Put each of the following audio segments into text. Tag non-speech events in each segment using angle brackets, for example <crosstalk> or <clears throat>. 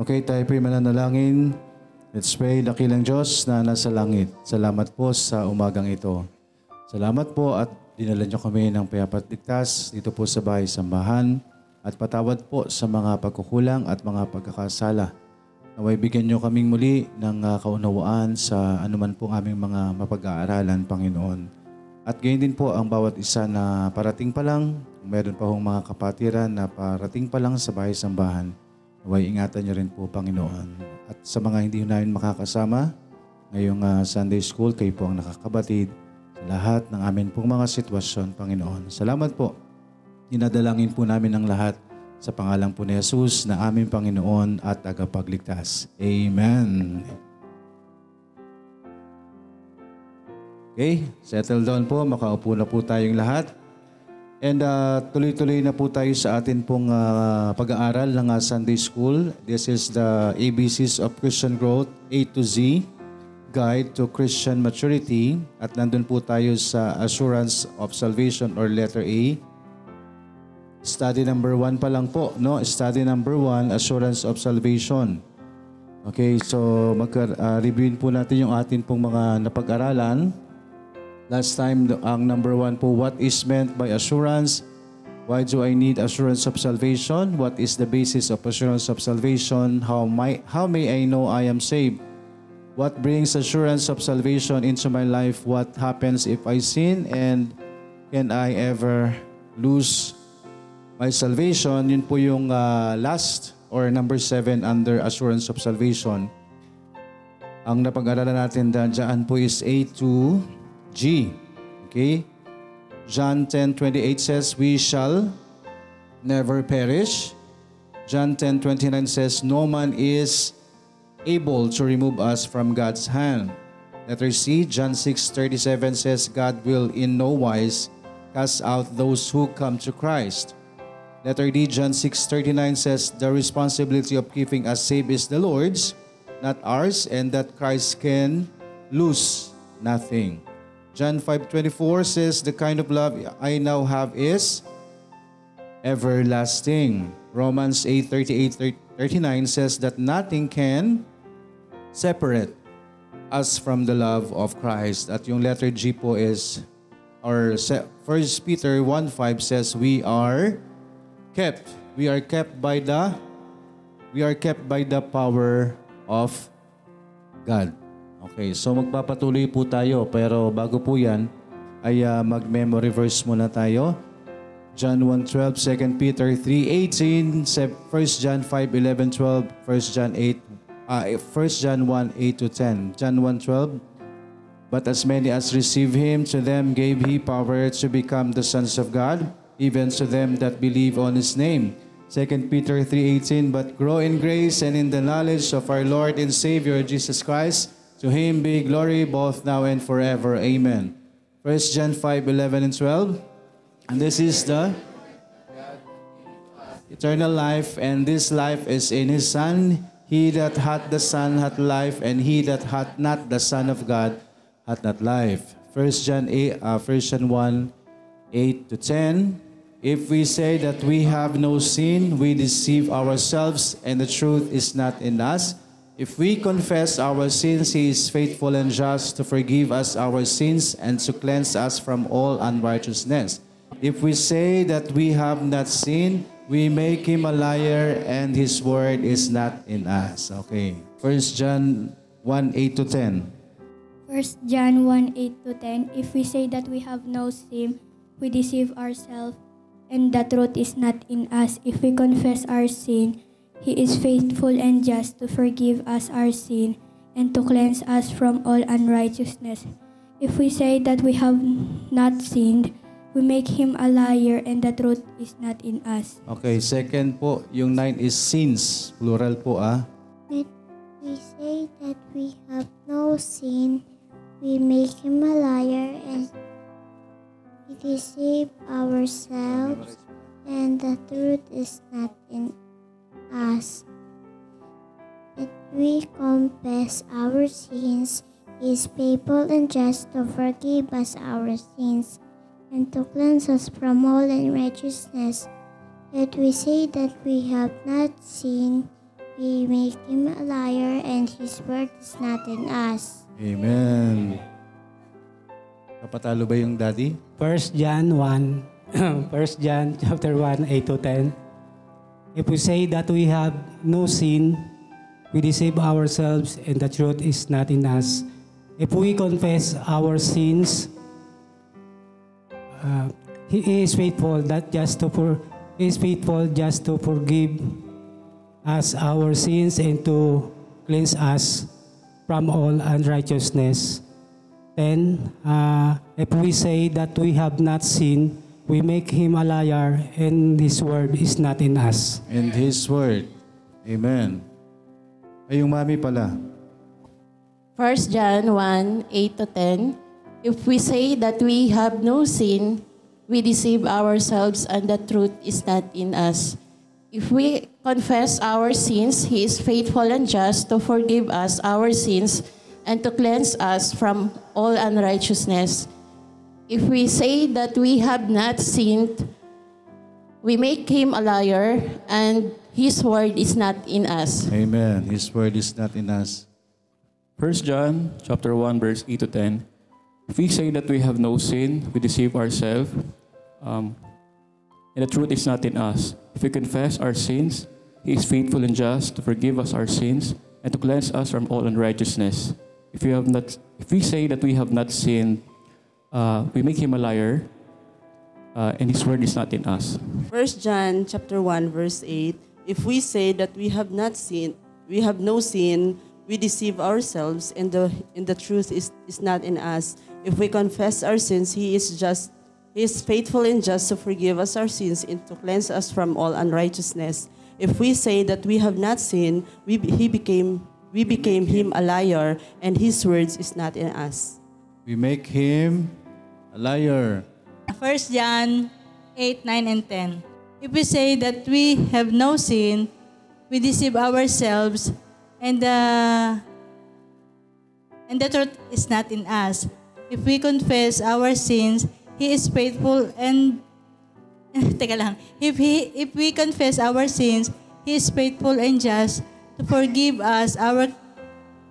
Okay, tayo po'y mananalangin. Let's pray, dakilang Diyos na nasa langit. Salamat po sa umagang ito. Salamat po at dinala niyo kami ng payapat ligtas dito po sa bahay sambahan at patawad po sa mga pagkukulang at mga pagkakasala. Naway bigyan niyo kaming muli ng ah, kaunawaan sa anuman pong aming mga mapag-aaralan, Panginoon. At gayon din po ang bawat isa na parating pa lang, meron pa hong mga kapatiran na parating pa lang sa bahay sambahan. Naway ingatan niyo rin po, Panginoon. At sa mga hindi namin makakasama, ngayong ah, Sunday School, kayo po ang nakakabatid sa lahat ng amin pong mga sitwasyon, Panginoon. Salamat po. Dinadalangin po namin ang lahat sa pangalan po ni Jesus na aming Panginoon at tagapagligtas. Amen. Okay, settle down po. Makaupo na po tayong lahat. And uh, tuloy-tuloy na po tayo sa atin pong uh, pag-aaral ng uh, Sunday School. This is the ABCs of Christian Growth, A to Z, Guide to Christian Maturity. At nandun po tayo sa Assurance of Salvation or letter A. Study number one pa lang po, no? Study number one, Assurance of Salvation. Okay, so mag-reviewin po natin yung atin pong mga napag-aralan. Last time, ang number one po, what is meant by assurance? Why do I need assurance of salvation? What is the basis of assurance of salvation? How, my, how may I know I am saved? What brings assurance of salvation into my life? What happens if I sin? And can I ever lose my salvation? Yun po yung ah, last or number seven under assurance of salvation. Ang napag-aralan natin dyan, po is A to G. Okay? John 10:28 says, "We shall never perish." John 10:29 says, "No man is able to remove us from God's hand." Letter C, John 6:37 says, "God will in no wise cast out those who come to Christ." Letter D, John 6:39 says, "The responsibility of keeping us safe is the Lord's, not ours, and that Christ can lose nothing." John 5:24 says, "The kind of love I now have is everlasting." Romans 8:38 39 says that nothing can separate us from the love of Christ. At yung letter G po is or se- 1 Peter 1:5 says we are kept. We are kept by the we are kept by the power of God. Okay, so magpapatuloy po tayo pero bago po 'yan ay ah, mag-memory verse muna tayo. John 1:12, 2 Peter 3:18, 1 John 5:11, 12, 1 John 8 uh, 1 John 1:8 to 10. John 1:12 But as many as receive him, to them gave he power to become the sons of God, even to them that believe on his name. 2 Peter 3:18 But grow in grace and in the knowledge of our Lord and Savior Jesus Christ. To him be glory both now and forever. Amen. 1 John 5:11 and 12. And this is the eternal life, and this life is in his Son. He that hath the Son hath life, and he that hath not the Son of God hath not life. 1 John 8, uh, 1 John 1, 8 to 10. If we say that we have no sin, we deceive ourselves, and the truth is not in us. If we confess our sins, he is faithful and just to forgive us our sins and to cleanse us from all unrighteousness. If we say that we have not sinned, we make him a liar and his word is not in us. Okay. 1 John 1, 8 to 10. 1 John 1 8 to 10 If we say that we have no sin, we deceive ourselves, and the truth is not in us. If we confess our sin, He is faithful and just to forgive us our sin and to cleanse us from all unrighteousness. If we say that we have not sinned, we make Him a liar, and the truth is not in us. Okay, second po, yung 9 is sins. Plural po ah. If we say that we have no sin, we make him a liar and we deceive ourselves, and the truth is not in us. If we confess our sins, he is faithful and just to forgive us our sins and to cleanse us from all unrighteousness. If we say that we have not sinned, we make him a liar, and his word is not in us. Amen. Kapatalo ba yung daddy? 1 John 1, 1 <clears throat> John chapter 1, 8 to 10. If we say that we have no sin, we deceive ourselves and the truth is not in us. If we confess our sins, uh, He is faithful that just to for He is faithful just to forgive us our sins and to cleanse us from all unrighteousness. Then, uh, if we say that we have not sinned, we make him a liar, and his word is not in us. And His Word. Amen. Ay, yung mami pala. 1 John 1, 8 to 10. If we say that we have no sin, we deceive ourselves and the truth is not in us. If we confess our sins, He is faithful and just to forgive us our sins and to cleanse us from all unrighteousness. If we say that we have not sinned, we make Him a liar and His word is not in us. Amen. His Word is not in us. 1 John chapter 1 verse 8 to 10. If we say that we have no sin, we deceive ourselves, um, and the truth is not in us. If we confess our sins, He is faithful and just to forgive us our sins and to cleanse us from all unrighteousness. If we have not, if we say that we have not sinned, uh, we make Him a liar, uh, and His word is not in us. 1 John chapter 1 verse 8 If we say that we have not sinned we have no sin we deceive ourselves and the and the truth is, is not in us. If we confess our sins he is just he is faithful and just to forgive us our sins and to cleanse us from all unrighteousness. If we say that we have not sinned we he became we became him a liar and his words is not in us. We make Him a liar. 1 John 8, 9, and 10. If we say that we have no sin, we deceive ourselves, and the and the truth is not in us. If we confess our sins, He is faithful and <laughs> Teka lang. If he if we confess our sins, He is faithful and just to forgive us our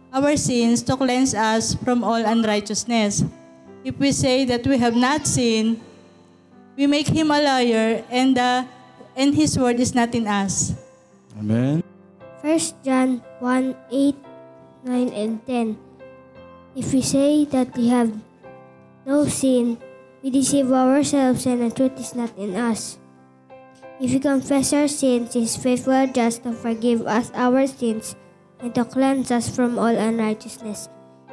our sins to cleanse us from all unrighteousness. If we say that we have not sinned, we make him a liar, and the and his word is not in us. Amen. 1 John 1 8, 9, and 10. If we say that we have no sin, we deceive ourselves and the truth is not in us. If we confess our sins, He is faithful and just to forgive us our sins and to cleanse us from all unrighteousness.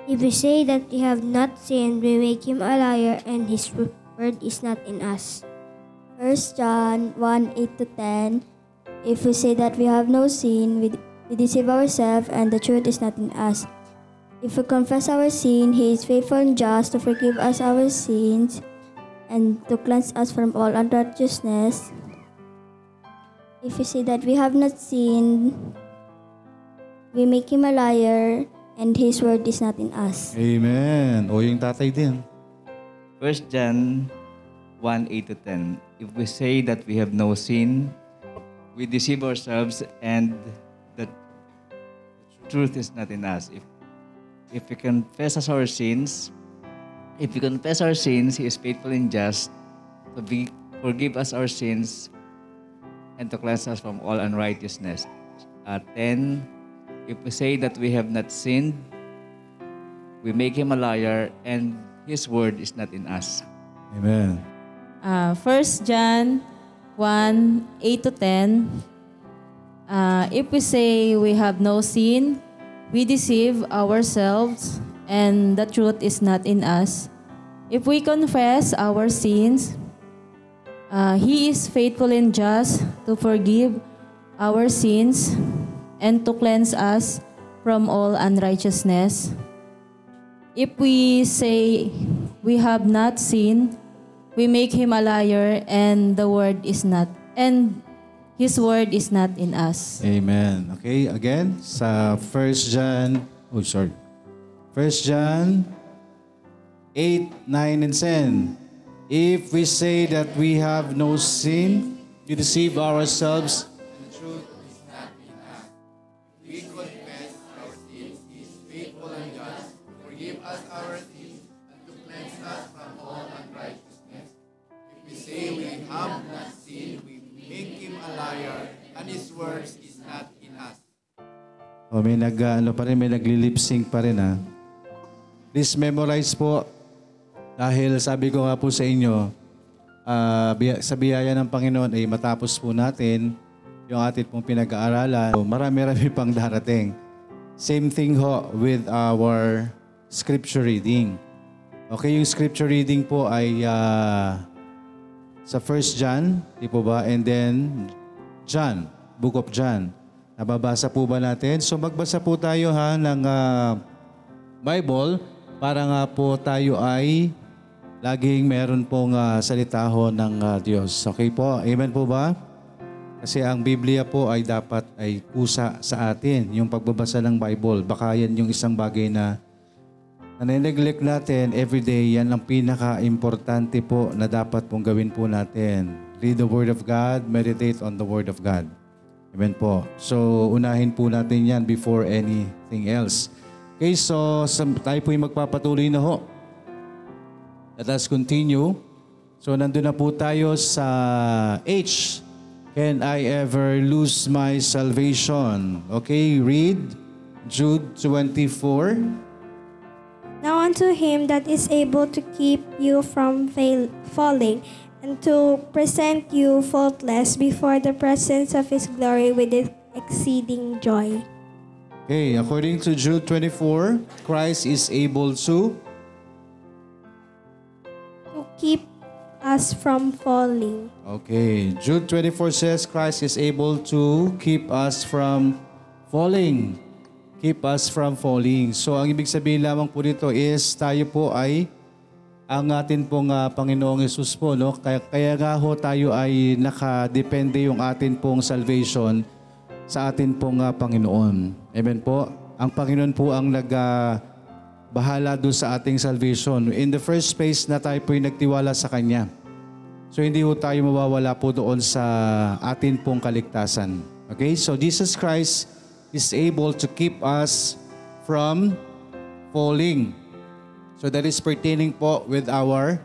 If we say that we have not sinned, we make Him a liar and His word is not in us. 1 John 1 8 to 10. If we say that we have no sin, we deceive ourselves, and the truth is not in us. If we confess our sin, He is faithful and just to forgive us our sins and to cleanse us from all unrighteousness. If we say that we have not sinned, we make Him a liar, and His word is not in us. Amen. O yung tatay din. 1 John 1 8 to 10. If we say that we have no sin, we deceive ourselves and the truth is not in us. If, if we confess us our sins, if we confess our sins, He is faithful and just to be, forgive us our sins and to cleanse us from all unrighteousness. Uh, 10. If we say that we have not sinned, we make Him a liar and His word is not in us. Amen. Uh, 1 John 1, 8 to 10. Uh, if we say we have no sin, we deceive ourselves and the truth is not in us. If we confess our sins, uh, He is faithful and just to forgive our sins and to cleanse us from all unrighteousness. If we say we have not sinned, we make him a liar and the word is not and his word is not in us. Amen. Okay, again, sa 1 John, oh sorry. 1 John 8, 9, and 10. If we say that we have no sin, we deceive ourselves. we have not seen, we make him a liar, and his words is not in us. O, may nag, ah, ano pa rin, may nagli-lip sync pa rin ha. Please memorize po. Dahil sabi ko nga po sa inyo, uh, sa biyaya ng Panginoon ay eh, matapos po natin yung atin pong pinag-aaralan. So, marami-rami pang darating. Same thing ho with our scripture reading. Okay, yung scripture reading po ay uh, sa 1 John, di po ba? And then John, Book of John. Nababasa po ba natin? So magbasa po tayo ha ng ah, Bible para nga po tayo ay laging meron pong ah, salita ho ng ah, Diyos. Okay po? Amen po ba? Kasi ang Biblia po ay dapat ay kusa sa atin, yung pagbabasa ng Bible. Baka yan yung isang bagay na nanineglect natin every day. Yan ang pinaka-importante po na dapat pong gawin po natin. Read the Word of God, meditate on the Word of God. Amen po. So, unahin po natin yan before anything else. Okay, so tayo po yung magpapatuloy na ho. Let us continue. So, nandun na po tayo sa H. Can I ever lose my salvation? Okay, read Jude 24. Now unto him that is able to keep you from fail, falling, and to present you faultless before the presence of his glory with exceeding joy. Okay, according to Jude 24, Christ is able to To keep us from falling. Okay, Jude 24 says Christ is able to keep us from falling. Keep us from falling. So ang ibig sabihin lamang po dito is tayo po ay ang atin pong ah, Panginoong Yesus po, no? Kaya, kaya nga ho tayo ay nakadepende yung atin pong salvation sa atin pong ah, Panginoon. Amen po. Ang Panginoon po ang nag ah, bahala doon sa ating salvation. In the first place na tayo po ay nagtiwala sa Kanya. So hindi po tayo mawawala po doon sa atin pong kaligtasan. Okay? So Jesus Christ is able to keep us from falling. So that is pertaining po with our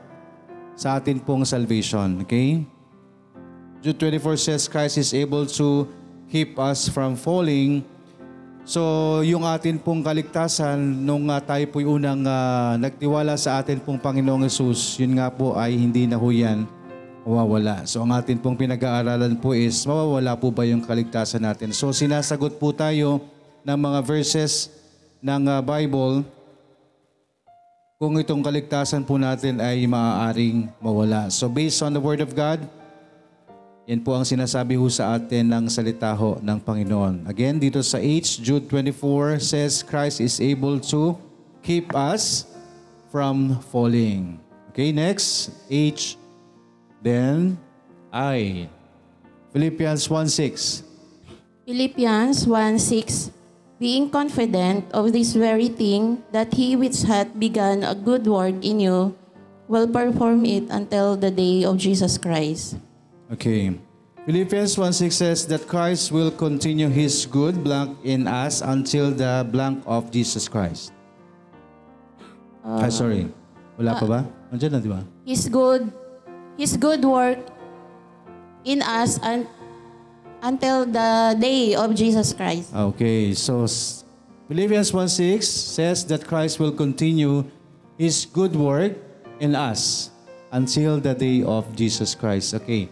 sa atin pong salvation. Okay? Jude 24 says Christ is able to keep us from falling. So, yung atin pong kaligtasan, nung uh, tayo po'y unang ah, nagtiwala sa atin pong Panginoong Yesus, yun nga po ay hindi na ho yan mawawala. So, ang atin pong pinag-aaralan po is, mawawala po ba yung kaligtasan natin? So, sinasagot po tayo ng mga verses ng ah, Bible kung itong kaligtasan po natin ay maaaring mawala. So, based on the Word of God, yan po ang sinasabi ho sa atin ng salita ho ng Panginoon. Again, dito sa H, Jude 24 says, Christ is able to keep us from falling. Okay, next, H, then I. Philippians 1.6. Philippians 1:6 Being confident of this very thing that he which hath begun a good work in you will perform it until the day of Jesus Christ. Okay. Philippians 1.6 says that Christ will continue His good blank in us until the blank of Jesus Christ. ah, sorry. Wala pa ba? Nandiyan na, di ba? His good his good work in us un- until the day of Jesus Christ. Okay, so s- Philippians 1.6 says that Christ will continue His good work in us until the day of Jesus Christ. Okay.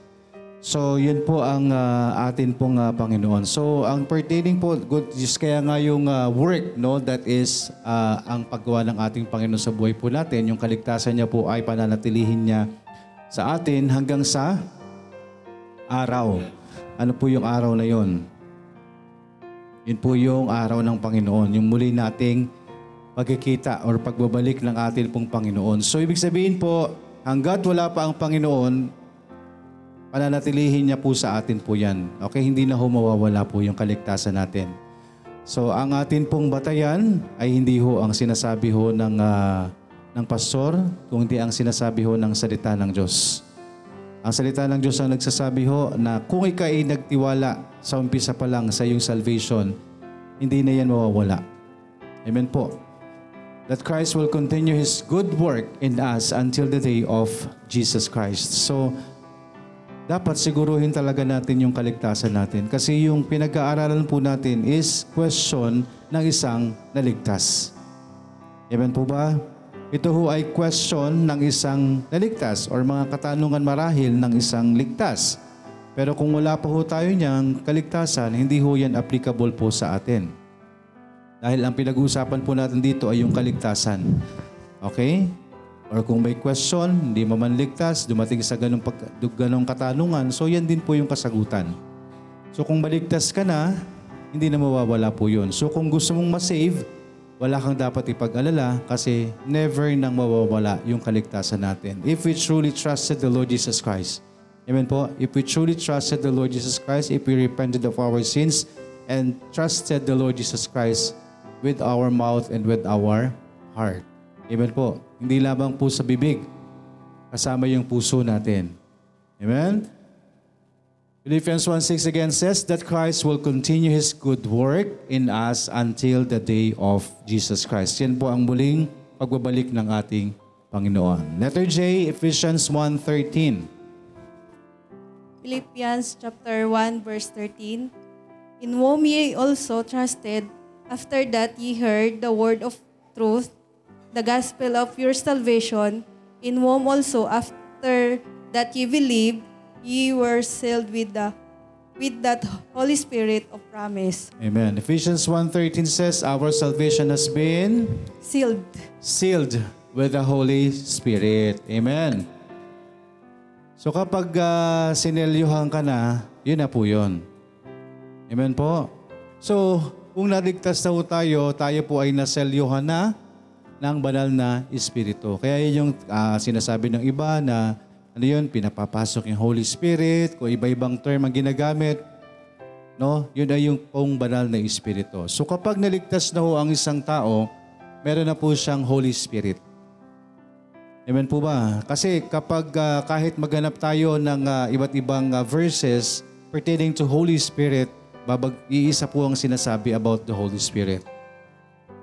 So, yun po ang ah, atin pong ah, Panginoon. So, ang pertaining po, good, just kaya nga yung ah, work, no, that is ah, ang paggawa ng ating Panginoon sa buhay po natin, yung kaligtasan niya po ay pananatilihin niya sa atin hanggang sa araw. Ano po yung araw na yon? Yun po yung araw ng Panginoon, yung muli nating pagkikita or pagbabalik ng atin pong Panginoon. So ibig sabihin po, hanggat wala pa ang Panginoon, pananatilihin niya po sa atin po yan. Okay, hindi na ho mawawala po yung kaligtasan natin. So ang atin pong batayan ay hindi ho ang sinasabi ho ng, ah, ng pastor, kundi ang sinasabi ho ng salita ng Diyos. Ang salita ng Diyos ang nagsasabi ho na kung ikaw ay nagtiwala sa umpisa pa lang sa iyong salvation, hindi na yan mawawala. Amen po. That Christ will continue His good work in us until the day of Jesus Christ. So, dapat siguruhin talaga natin yung kaligtasan natin. Kasi yung pinag-aaralan po natin is question ng isang naligtas. Amen po ba? Ito ho ay question ng isang naligtas or mga katanungan marahil ng isang ligtas. Pero kung wala pa ho tayo niyang kaligtasan, hindi ho yan applicable po sa atin. Dahil ang pinag-uusapan po natin dito ay yung kaligtasan. Okay? Or kung may question, hindi man ligtas, dumating sa ganong, pag, ganong katanungan, so yan din po yung kasagutan. So kung maligtas ka na, hindi na mawawala po yun. So kung gusto mong masave, wala kang dapat ipag-alala kasi never nang mawawala yung kaligtasan natin. If we truly trusted the Lord Jesus Christ. Amen po? If we truly trusted the Lord Jesus Christ, if we repented of our sins and trusted the Lord Jesus Christ with our mouth and with our heart. Amen po? Hindi lamang po sa bibig, kasama yung puso natin. Amen? Philippians 1.6 again says that Christ will continue His good work in us until the day of Jesus Christ. Yan po ang muling pagbabalik ng ating Panginoon. Letter J, Ephesians 1.13. Philippians chapter 1 verse 13 In whom ye also trusted after that ye heard the word of truth the gospel of your salvation in whom also after that ye believed ye were sealed with the with that Holy Spirit of promise Amen. Ephesians 1.13 says, Our salvation has been sealed sealed with the Holy Spirit. Amen. So kapag uh, sinelyuhan ka na, yun na po yun. Amen po. So, kung naligtas na po tayo, tayo po ay naselyuhan na ng banal na Espiritu. Kaya yun yung ah, sinasabi ng iba na ano yun, pinapapasok yung Holy Spirit, kung iba-ibang term ang ginagamit, no? Yun ay yung pong banal na Espiritu. So kapag naligtas na ho ang isang tao, meron na po siyang Holy Spirit. Amen po ba? Kasi kapag ah, kahit maghanap tayo ng ah, iba't ibang ah, verses pertaining to Holy Spirit, babag iisa po ang sinasabi about the Holy Spirit.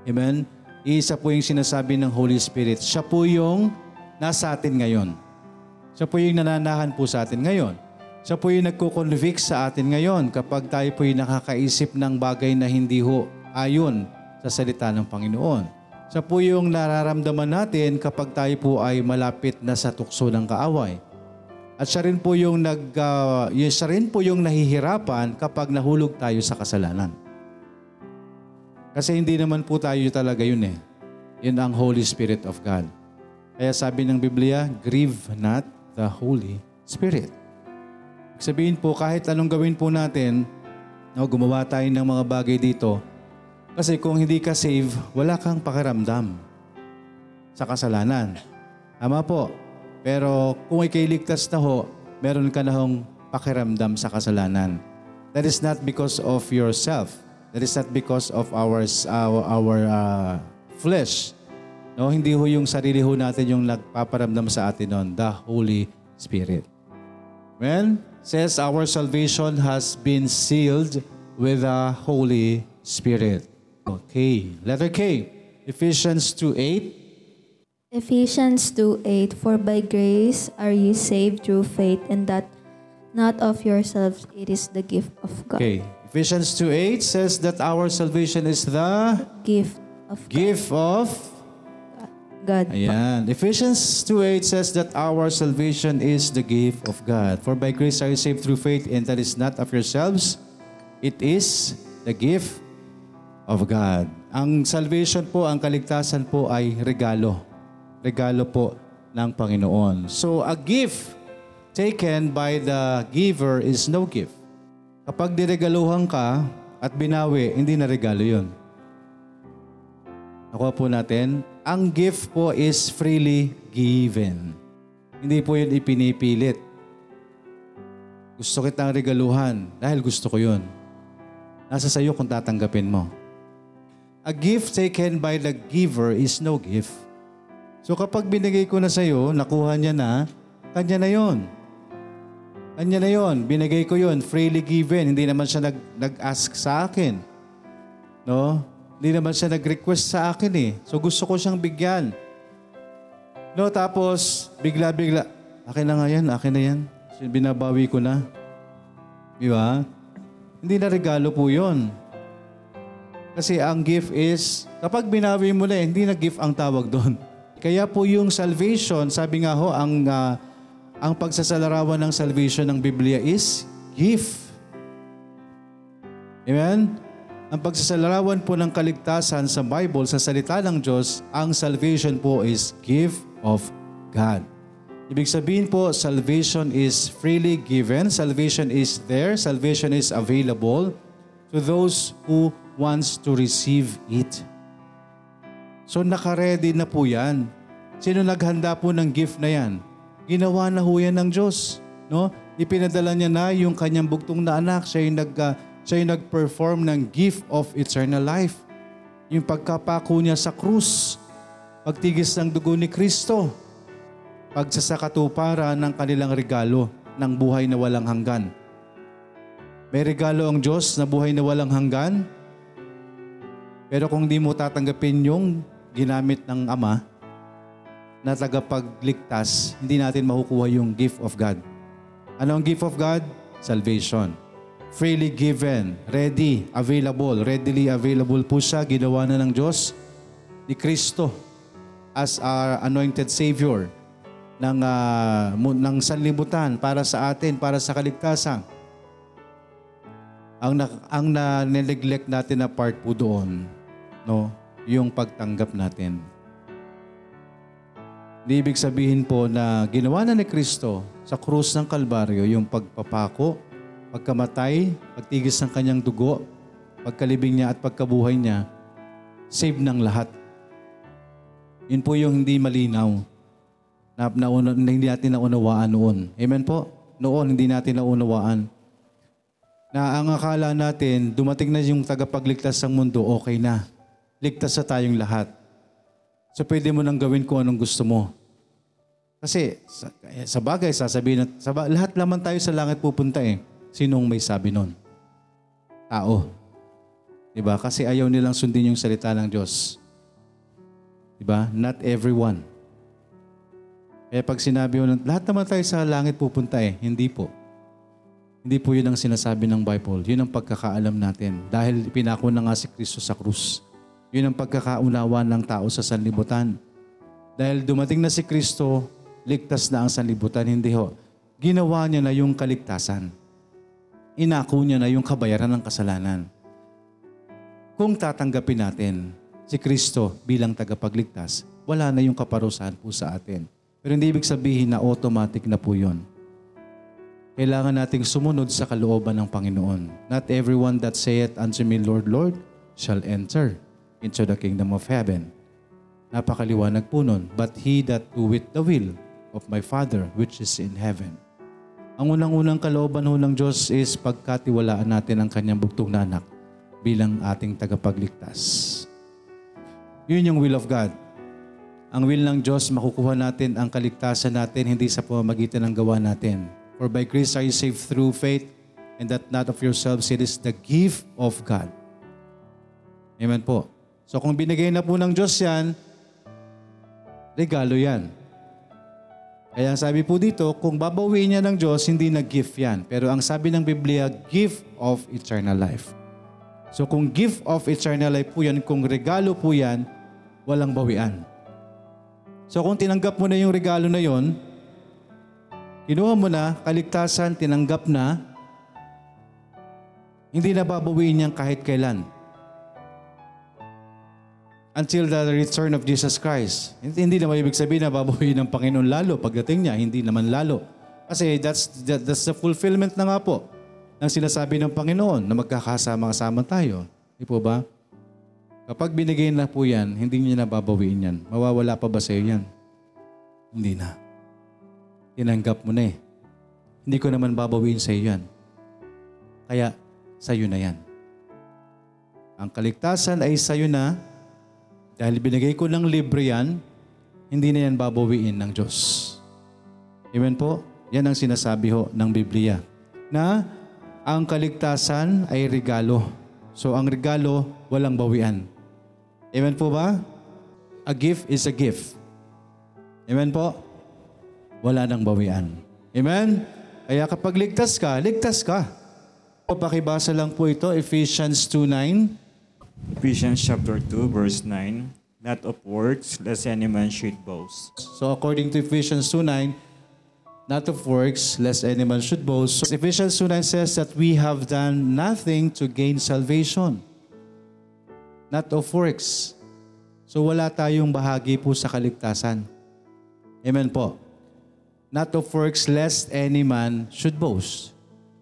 Amen? Iisa po yung sinasabi ng Holy Spirit. Siya po yung nasa atin ngayon. Siya po yung nananahan po sa atin ngayon. Siya po yung nagko-convict sa atin ngayon kapag tayo po yung nakakaisip ng bagay na hindi ho ayon sa salita ng Panginoon. Siya po yung nararamdaman natin kapag tayo po ay malapit na sa tukso ng kaaway. At siya rin po yung nag ah, yun- siya rin po yung nahihirapan kapag nahulog tayo sa kasalanan. Kasi hindi naman po tayo talaga yun eh. Yun ang Holy Spirit of God. Kaya sabi ng Biblia, grieve not the Holy Spirit. Sabihin po, kahit anong gawin po natin, no, gumawa tayo ng mga bagay dito, kasi kung hindi ka save, wala kang pakiramdam sa kasalanan. Tama po. Pero kung ikay ligtas na ho, meron ka na hong pakiramdam sa kasalanan. That is not because of yourself. That is not because of our, our, our uh, flesh. No, hindi ho yung sarili ho natin yung nagpaparamdam sa atin nun, the Holy Spirit. Amen? Says our salvation has been sealed with the Holy Spirit. Okay. Letter K. Ephesians 2.8. Ephesians 2:8 For by grace are ye saved through faith and that not of yourselves it is the gift of God. Okay. Ephesians 2.8 says that our salvation is the Gift of gift of... God. Ayan. Ephesians 2.8 says that our salvation is the gift of God. For by grace are you saved through faith and that is not of yourselves. It is the gift of God. Ang salvation po, ang kaligtasan po ay regalo. Regalo po ng Panginoon. So a gift taken by the giver is no gift. Kapag diregaluhan ka at binawi, hindi na regalo yun. Nakuha po natin, ang gift po is freely given. Hindi po yun ipinipilit. Gusto kitang regaluhan dahil gusto ko yun. Nasa sayo kung tatanggapin mo. A gift taken by the giver is no gift. So kapag binigay ko na sa'yo, nakuha niya na, kanya na yon. Kanya na yon. Binigay ko yon, freely given. Hindi naman siya nag, nag-ask sa akin. No? Hindi naman siya nag-request sa akin eh. So gusto ko siyang bigyan. No, tapos bigla-bigla, akin na nga yan, akin na yan. Binabawi ko na. Di ba? Hindi na regalo po yon. Kasi ang gift is, kapag binawi mo na, eh, hindi na gift ang tawag doon. <laughs> Kaya po yung salvation, sabi nga ho, ang, ah, ang pagsasalarawan ng salvation ng Biblia is gift. Amen? Ang pagsasalarawan po ng kaligtasan sa Bible, sa salita ng Diyos, ang salvation po is gift of God. Ibig sabihin po, salvation is freely given. Salvation is there. Salvation is available to those who wants to receive it. So nakaredy na po yan. Sino naghanda po ng gift na yan? Ginawa na ho yan ng Diyos. No? Ipinadala niya na yung kanyang bugtong na anak. Siya yung, nag, ah, siya yung nag-perform ng gift of eternal life. Yung pagkapako niya sa krus. Pagtigis ng dugo ni Kristo. Pagsasakatuparan ng kanilang regalo ng buhay na walang hanggan. May regalo ang Diyos na buhay na walang hanggan. Pero kung di mo tatanggapin yung ginamit ng Ama na tagapagligtas, hindi natin makukuha yung gift of God. Ano ang gift of God? Salvation. Freely given, ready, available, readily available po siya, ginawa na ng Diyos ni Kristo as our anointed Savior ng, mu- ng sanlibutan para sa atin, para sa kaligtasan. Ang, na, ang na neglect natin na part po doon, no, yung pagtanggap natin. Di ibig sabihin po na ginawa na ni Kristo sa krus ng Kalbaryo yung pagpapako, pagkamatay, pagtigis ng kanyang dugo, pagkalibing niya at pagkabuhay niya, save ng lahat. Yun po yung hindi malinaw na, na, na hindi natin naunawaan noon. Amen po? Noon, hindi natin naunawaan. Na ang akala natin, dumating na yung tagapagligtas ng mundo, okay na. Ligtas sa tayong lahat. So pwede mo nang gawin kung anong gusto mo. Kasi sa, sa bagay, sasabihin na, sa, lahat naman tayo sa langit pupunta eh. Sinong may sabi nun? Tao. Diba? Kasi ayaw nilang sundin yung salita ng Diyos. Diba? Not everyone. Kaya pag sinabi mo, lahat naman tayo sa langit pupunta eh. Hindi po. Hindi po yun ang sinasabi ng Bible. Yun ang pagkakaalam natin. Dahil pinako na nga si Kristo sa krus. Yun ang pagkakaunawa ng tao sa sanlibutan. Dahil dumating na si Kristo, ligtas na ang sanlibutan. Hindi ho. Ginawa niya na yung kaligtasan. Inako niya na yung kabayaran ng kasalanan. Kung tatanggapin natin si Kristo bilang tagapagligtas, wala na yung kaparusahan po sa atin. Pero hindi ibig sabihin na automatic na po yun. Kailangan nating sumunod sa kalooban ng Panginoon. Not everyone that saith unto me, Lord, Lord, shall enter into the kingdom of heaven. Napakaliwanag po nun. But he that doeth the will of my Father which is in heaven. Ang unang-unang kalooban ho ng Diyos is pagkatiwalaan natin ang kanyang bugtong na anak bilang ating tagapagligtas. Yun yung will of God. Ang will ng Diyos, makukuha natin ang kaligtasan natin hindi sa pamamagitan ng gawa natin. For by grace are you saved through faith, and that not of yourselves, it is the gift of God. Amen po. So kung binigay na po ng Diyos yan, regalo yan. Kaya ang sabi po dito, kung babawiin niya ng Diyos, hindi na gift yan. Pero ang sabi ng Biblia, gift of eternal life. So kung gift of eternal life po yan, kung regalo po yan, walang bawian. So kung tinanggap mo na yung regalo na yon, kinuha mo na, kaligtasan, tinanggap na, hindi na babawiin yan kahit kailan. Until the return of Jesus Christ. Hindi, naman ibig sabihin na babawiin ng Panginoon lalo pagdating niya, hindi naman lalo. Kasi that's, that, that's the fulfillment na nga po ng sinasabi ng Panginoon na magkakasama-kasama tayo. Di po ba? Kapag binigay na po yan, hindi niya na babawiin yan. Mawawala pa ba sa iyo yan? Hindi na. Tinanggap mo na eh. Hindi ko naman babawiin sa iyo yan. Kaya, sa iyo na yan. Ang kaligtasan ay sa iyo na dahil binigay ko ng libre yan, hindi na yan babawiin ng Diyos. Amen po? Yan ang sinasabi ho ng Biblia. Na ang kaligtasan ay regalo. So ang regalo, walang bawian. Amen po ba? A gift is a gift. Amen po? Wala nang bawian. Amen? Kaya kapag ligtas ka, ligtas ka. Pakibasa lang po ito, Ephesians 2.9. Ephesians chapter 2, verse 9. Not of works, lest any man should boast. So according to Ephesians 2.9, not of works, lest any man should boast. So Ephesians 2.9 says that we have done nothing to gain salvation. Not of works. So wala tayong bahagi po sa kaligtasan. Amen po. Not of works, lest any man should boast.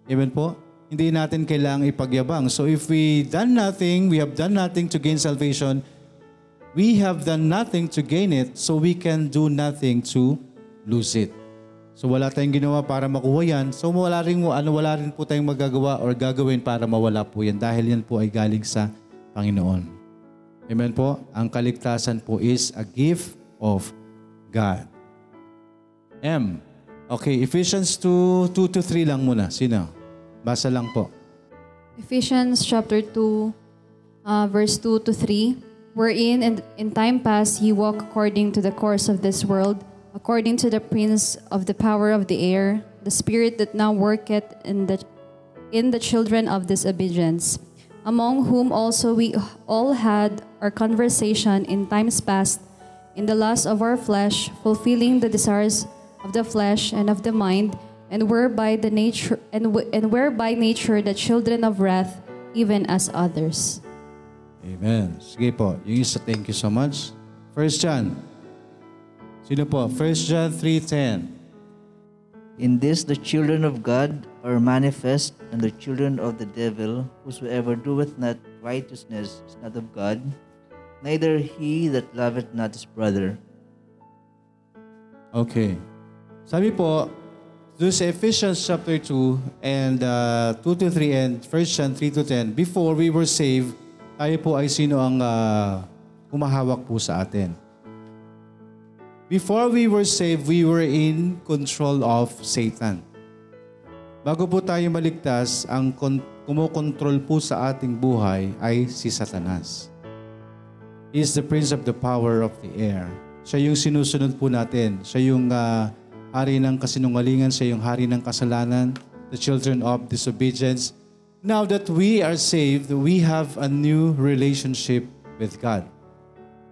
Amen po. Hindi natin kailangang ipagyabang. So if we done nothing, we have done nothing to gain salvation, we have done nothing to gain it, so we can do nothing to lose it. So wala tayong ginawa para makuha yan. So wala rin, ano, wala rin po tayong magagawa or gagawin para mawala po yan dahil yan po ay galing sa Panginoon. Amen po? Ang kaligtasan po is a gift of God. M. Okay, Ephesians 2, 2 to 3 lang muna. Sino? Basa lang po. Ephesians chapter 2, uh, verse 2 to 3, wherein in, in time past ye walk according to the course of this world, according to the prince of the power of the air, the spirit that now worketh in the in the children of disobedience, among whom also we all had our conversation in times past, in the lust of our flesh, fulfilling the desires of the flesh and of the mind, and were by the nature and, and were by nature the children of wrath, even as others. Amen. Sige po. Yung isa, thank you so much. First John. Sino po? First John 3.10. In this the children of God are manifest, and the children of the devil, whosoever doeth not righteousness is not of God, neither he that loveth not his brother. Okay. Sabi po, doon sa Ephesians chapter 2 and uh, 2 to 3 and 1 John 3 to 10, before we were saved, tayo po ay sino ang uh, humahawak po sa atin. Before we were saved, we were in control of Satan. Bago po tayo maligtas, ang kon- kumokontrol po sa ating buhay ay si Satanas. He is the prince of the power of the air. Siya yung sinusunod po natin. Siya yung uh, hari ng kasinungalingan, siya yung hari ng kasalanan, the children of disobedience. Now that we are saved, we have a new relationship with God.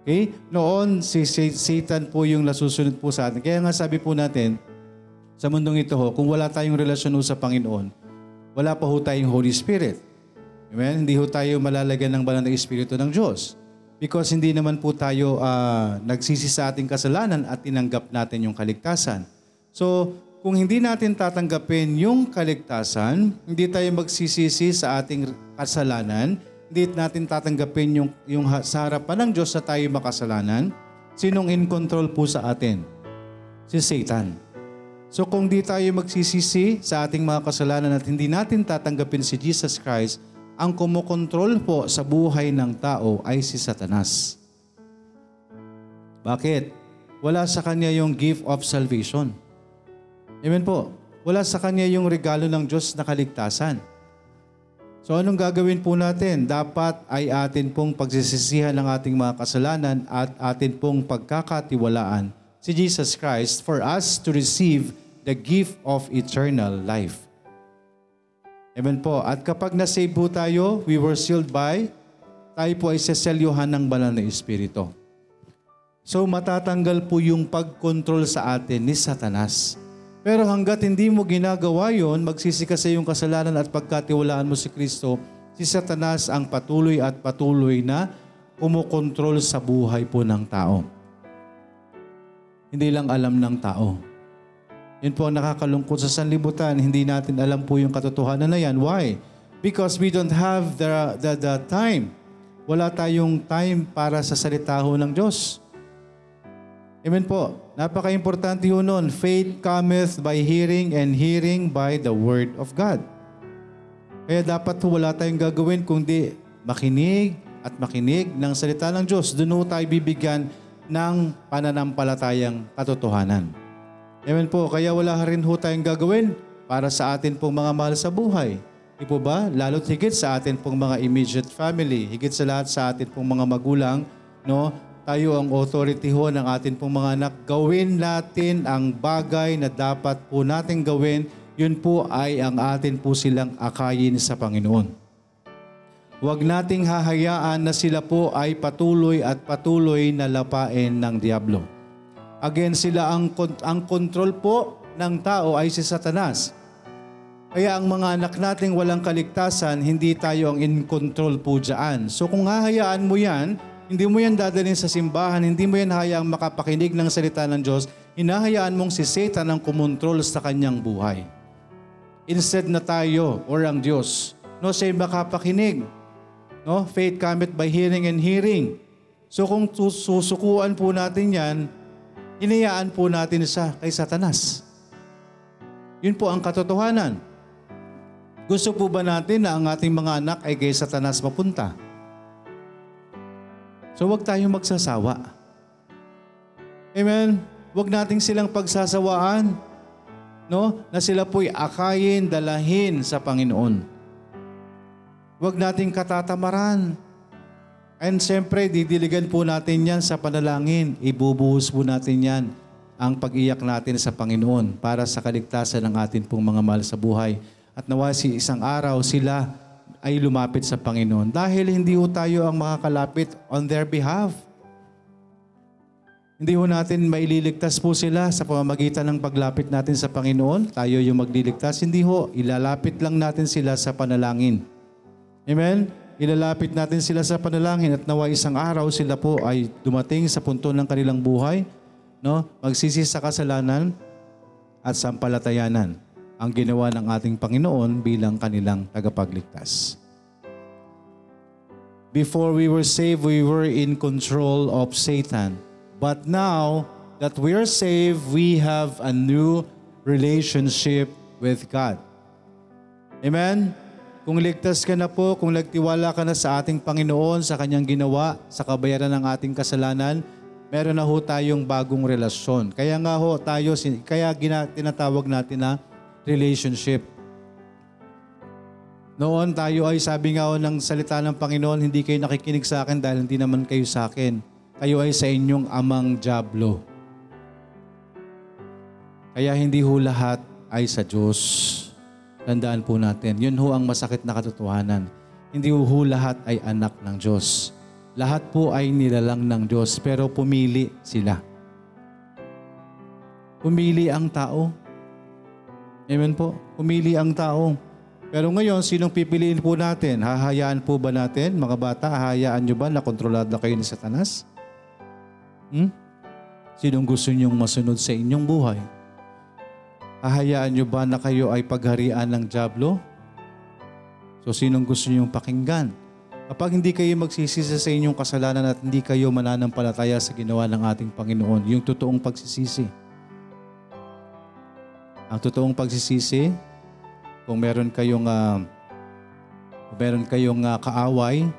Okay? Noon, si Satan po yung nasusunod po sa atin. Kaya nga sabi po natin, sa mundong ito ho, kung wala tayong relasyon sa Panginoon, wala pa ho tayong Holy Spirit. Amen? Hindi ho tayo malalagyan ng banal na Espiritu ng Diyos. Because hindi naman po tayo ah, nagsisi sa ating kasalanan at tinanggap natin yung kaligtasan. So, kung hindi natin tatanggapin yung kaligtasan, hindi tayo magsisisi sa ating kasalanan, hindi natin tatanggapin yung, yung sa harapan ng Diyos na tayo makasalanan, sinong in control po sa atin? Si Satan. So kung di tayo magsisisi sa ating mga kasalanan at hindi natin tatanggapin si Jesus Christ, ang kumokontrol po sa buhay ng tao ay si Satanas. Bakit? Wala sa kanya yung gift of salvation. Amen po. Wala sa kanya yung regalo ng Diyos na kaligtasan. So anong gagawin po natin? Dapat ay atin pong pagsisisihan ng ating mga kasalanan at atin pong pagkakatiwalaan si Jesus Christ for us to receive the gift of eternal life. Amen po. At kapag nasave po tayo, we were sealed by, tayo po ay seselyuhan ng banal na Espiritu. So matatanggal po yung pagkontrol sa atin ni Satanas. Pero hanggat hindi mo ginagawa yon, magsisi ka sa iyong kasalanan at pagkatiwalaan mo si Kristo, si Satanas ang patuloy at patuloy na kumukontrol sa buhay po ng tao. Hindi lang alam ng tao. Yun po ang nakakalungkot sa sanlibutan. Hindi natin alam po yung katotohanan na yan. Why? Because we don't have the, the, the time. Wala tayong time para sa salita ho ng Diyos. Amen po. Napaka-importante ho nun. Faith cometh by hearing and hearing by the word of God. Kaya dapat wala tayong gagawin kundi makinig at makinig ng salita ng Diyos. Doon tayo bibigyan ng pananampalatayang katotohanan. Amen po. Kaya wala rin ho tayong gagawin para sa atin pong mga mahal sa buhay. Di po ba? Lalo't higit sa atin pong mga immediate family, higit sa lahat sa atin pong mga magulang, no? Tayo ang authority ho ng atin pong mga anak. Gawin natin ang bagay na dapat po natin gawin yun po ay ang atin po silang akayin sa Panginoon. Huwag nating hahayaan na sila po ay patuloy at patuloy na lapain ng Diablo. Again, sila ang, ang control po ng tao ay si Satanas. Kaya ang mga anak nating walang kaligtasan, hindi tayo ang in control po dyan. So kung hahayaan mo yan, hindi mo yan dadalhin sa simbahan, hindi mo yan hayaang makapakinig ng salita ng Diyos, hinahayaan mong si Satan ang kumontrol sa kanyang buhay. Instead na tayo or ang Diyos, no, siya makapakinig. No? Faith cometh by hearing and hearing. So kung sus- susukuan po natin yan, hinayaan po natin siya kay Satanas. Yun po ang katotohanan. Gusto po ba natin na ang ating mga anak ay kay Satanas mapunta? So wag tayong magsasawa. Amen? Wag nating silang pagsasawaan. No? Na sila po'y akayin, dalahin sa Panginoon. Wag nating katatamaran. And siyempre, didiligan po natin yan sa panalangin. Ibubuhos po natin yan ang pag-iyak natin sa Panginoon para sa kaligtasan ng atin pong mga mahal sa buhay. At nawa si isang araw sila ay lumapit sa Panginoon dahil hindi ho tayo ang makakalapit on their behalf. Hindi ho natin maililigtas po sila sa pamamagitan ng paglapit natin sa Panginoon. Tayo yung magliligtas. Hindi ho, ilalapit lang natin sila sa panalangin. Amen? Ilalapit natin sila sa panalangin at nawa isang araw sila po ay dumating sa punto ng kanilang buhay, no? magsisi sa kasalanan at sampalatayanan ang ginawa ng ating Panginoon bilang kanilang tagapagligtas. Before we were saved, we were in control of Satan. But now that we are saved, we have a new relationship with God. Amen? Kung ligtas ka na po, kung nagtiwala ka na sa ating Panginoon, sa kanyang ginawa, sa kabayaran ng ating kasalanan, meron na ho tayong bagong relasyon. Kaya nga ho tayo, kaya gina, tinatawag natin na relationship. Noon tayo ay sabi nga ng salita ng Panginoon, hindi kayo nakikinig sa akin dahil hindi naman kayo sa akin. Kayo ay sa inyong amang Diablo. Kaya hindi ho lahat ay sa Diyos. Tandaan po natin, yun ho ang masakit na katotohanan. Hindi ho lahat ay anak ng Diyos. Lahat po ay nilalang ng Diyos, pero pumili sila. Pumili ang tao. Amen po. Pumili ang tao. Pero ngayon, sinong pipiliin po natin? Hahayaan po ba natin, mga bata, hahayaan nyo ba na kontrolado kayo ni Satanas? Hmm? Sinong gusto nyong masunod sa inyong buhay? Hahayaan nyo ba na kayo ay pagharian ng Diablo? So sinong gusto nyong pakinggan? Kapag hindi kayo magsisisi sa inyong kasalanan at hindi kayo mananampalataya sa ginawa ng ating Panginoon, yung totoong pagsisisi. Ang totoong pagsisisi, kung meron kayong uh, kung meron kayong uh, kaaway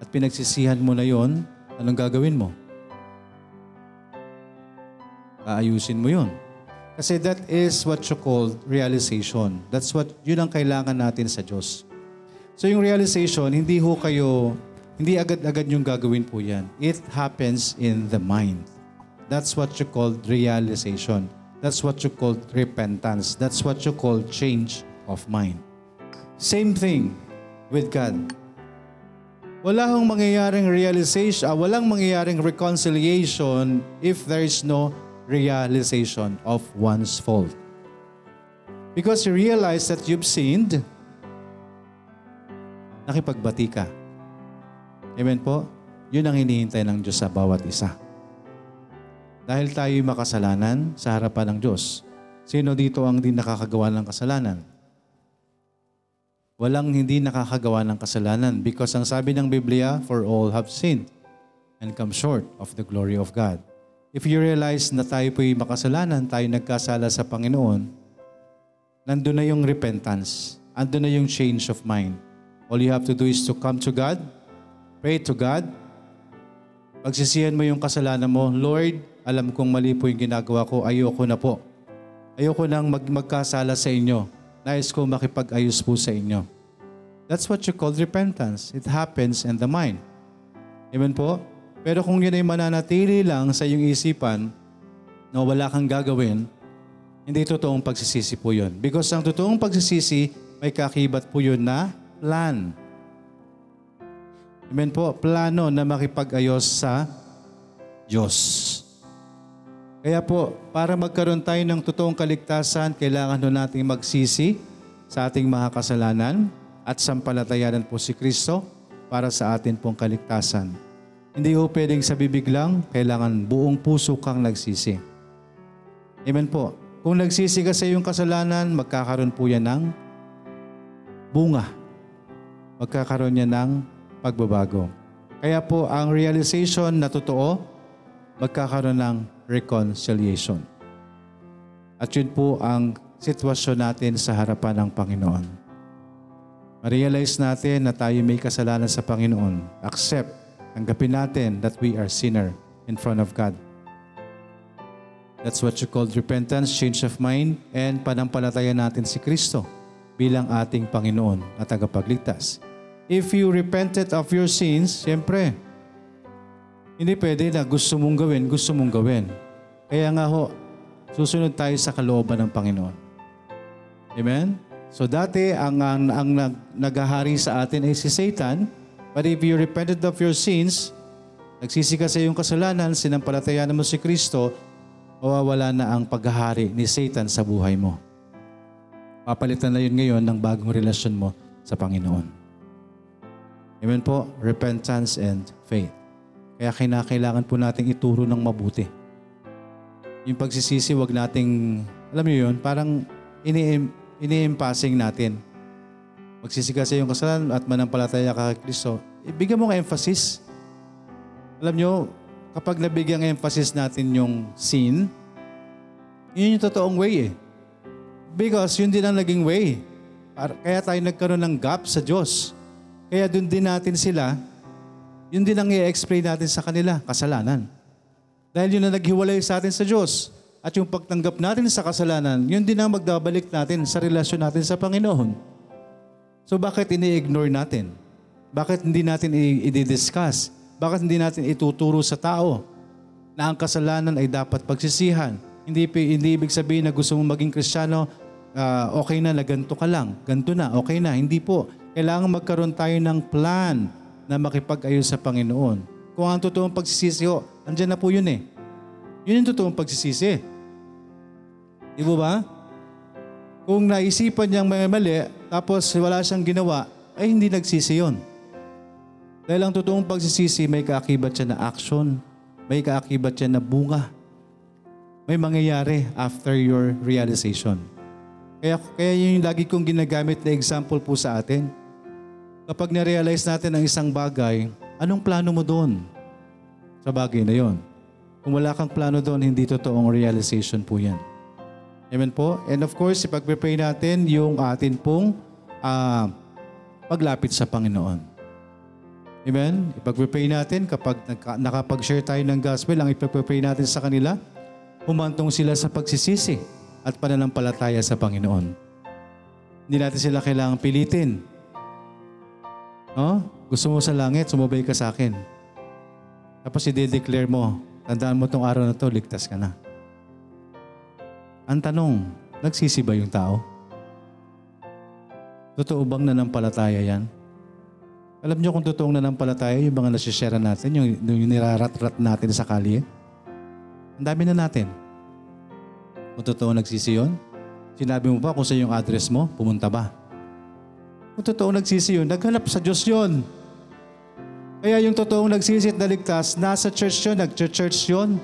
at pinagsisihan mo na yon, anong gagawin mo? Aayusin mo yon. Kasi that is what you call realization. That's what, yun ang kailangan natin sa Diyos. So yung realization, hindi ho kayo, hindi agad-agad yung gagawin po yan. It happens in the mind. That's what you call realization. That's what you call repentance. That's what you call change of mind. Same thing with God. Wala hong mangyayaring realization, ah, walang mangyayaring reconciliation if there is no realization of one's fault. Because you realize that you've sinned, nakipagbati ka. Amen po? Yun ang hinihintay ng Diyos sa bawat isa. Dahil tayo'y makasalanan sa harapan ng Diyos. Sino dito ang di nakakagawa ng kasalanan? Walang hindi nakakagawa ng kasalanan because ang sabi ng Biblia, for all have sinned and come short of the glory of God. If you realize na tayo po'y makasalanan, tayo nagkasala sa Panginoon, nandun na yung repentance. Andun na yung change of mind. All you have to do is to come to God, pray to God, pagsisihan mo yung kasalanan mo, Lord, alam kong mali po yung ginagawa ko, ayoko na po. Ayoko nang mag magkasala sa inyo. Nais ko makipag-ayos po sa inyo. That's what you call repentance. It happens in the mind. Amen po? Pero kung yun ay mananatili lang sa iyong isipan na wala kang gagawin, Hindi totoong pagsisisi po yun. Because ang totoong pagsisisi, may kakibat po yun na plan. Amen po, plano na makipag-ayos sa Diyos. Kaya po, para magkaroon tayo ng totoong kaligtasan, kailangan ho nating magsisi sa ating mga kasalanan at sampalatayanan po si Kristo para sa atin pong kaligtasan. Hindi ho pwedeng sa bibig lang, kailangan buong puso kang nagsisi. Amen po. Kung nagsisi ka sa iyong kasalanan, magkakaroon po yan ng bunga. Magkakaroon yan ng pagbabago. Kaya po, ang realization na totoo, magkakaroon ng reconciliation. At yun po ang sitwasyon natin sa harapan ng Panginoon. Ma-realize natin na tayo may kasalanan sa Panginoon. Accept, tanggapin natin that we are sinner in front of God. That's what you call repentance, change of mind, and panampalataya natin si Kristo bilang ating Panginoon at tagapagligtas. If you repented of your sins, siyempre, hindi pwede na gusto mong gawin, gusto mong gawin. Kaya nga ho, susunod tayo sa kalooban ng Panginoon. Amen? So dati, ang, ang, ang nag, naghahari sa atin ay si Satan. But if you repented of your sins, nagsisi ka sa iyong kasalanan, sinampalatayanan mo si Kristo, mawawala na ang paghahari ni Satan sa buhay mo. Papalitan na yun ngayon ng bagong relasyon mo sa Panginoon. Amen po, repentance and faith. Kaya kinakailangan po nating ituro ng mabuti. Yung pagsisisi, wag nating, alam niyo yun, parang ini ini-impassing natin. Magsisi ka sa kasalanan at manampalataya ka kay Kristo, ibigyan mo ng emphasis. Alam niyo, kapag nabigyan ng emphasis natin yung sin, yun yung totoong way eh. Because yun din ang naging way. Kaya tayo nagkaroon ng gap sa Diyos. Kaya dun din natin sila, yun din ang i-explain natin sa kanila, kasalanan. Dahil yun ang naghiwalay sa atin sa Diyos. At yung pagtanggap natin sa kasalanan, yun din ang magdabalik natin sa relasyon natin sa Panginoon. So bakit ini-ignore natin? Bakit hindi natin i-discuss? Bakit hindi natin ituturo sa tao na ang kasalanan ay dapat pagsisihan? Hindi, hindi ibig sabihin na gusto mong maging kristyano, ah, okay na na ganito ka lang. Ganito na, okay na. Hindi po. Kailangan magkaroon tayo ng plan na makipag-ayos sa Panginoon. Kung ang totoong pagsisisi ho, andyan na po yun eh. Yun yung totoong pagsisisi. Di ba? Kung naisipan niyang may mali, tapos wala siyang ginawa, ay hindi nagsisi yun. Dahil ang totoong pagsisisi, may kaakibat siya na action. May kaakibat siya na bunga. May mangyayari after your realization. Kaya, kaya yun yung lagi kong ginagamit na example po sa atin. Kapag na-realize natin ang isang bagay, anong plano mo doon sa bagay na yon? Kung wala kang plano doon, hindi totoong realization po yan. Amen po? And of course, ipag-pray natin yung atin pong ah, paglapit sa Panginoon. Amen? Ipag-pray natin kapag naka- nakapag-share tayo ng gospel, ang ipag-pray natin sa kanila, humantong sila sa pagsisisi at pananampalataya sa Panginoon. Hindi natin sila kailangang pilitin. No? Gusto mo sa langit, sumubay ka sa akin. Tapos i-declare mo, tandaan mo tong araw na to, ligtas ka na. Ang tanong, nagsisi ba yung tao? Totoo bang nanampalataya yan? Alam niyo kung totoong nanampalataya, yung mga nasishare natin, yung, yung nirarat-rat natin sa kalye, ang dami na natin. Kung totoo nagsisi yun, sinabi mo ba kung sa yung address mo, pumunta ba? Kung totoo nagsisi yun, naghanap sa Diyos yun. Kaya yung totoong nagsisi at naligtas, nasa church yun, nag-church yun.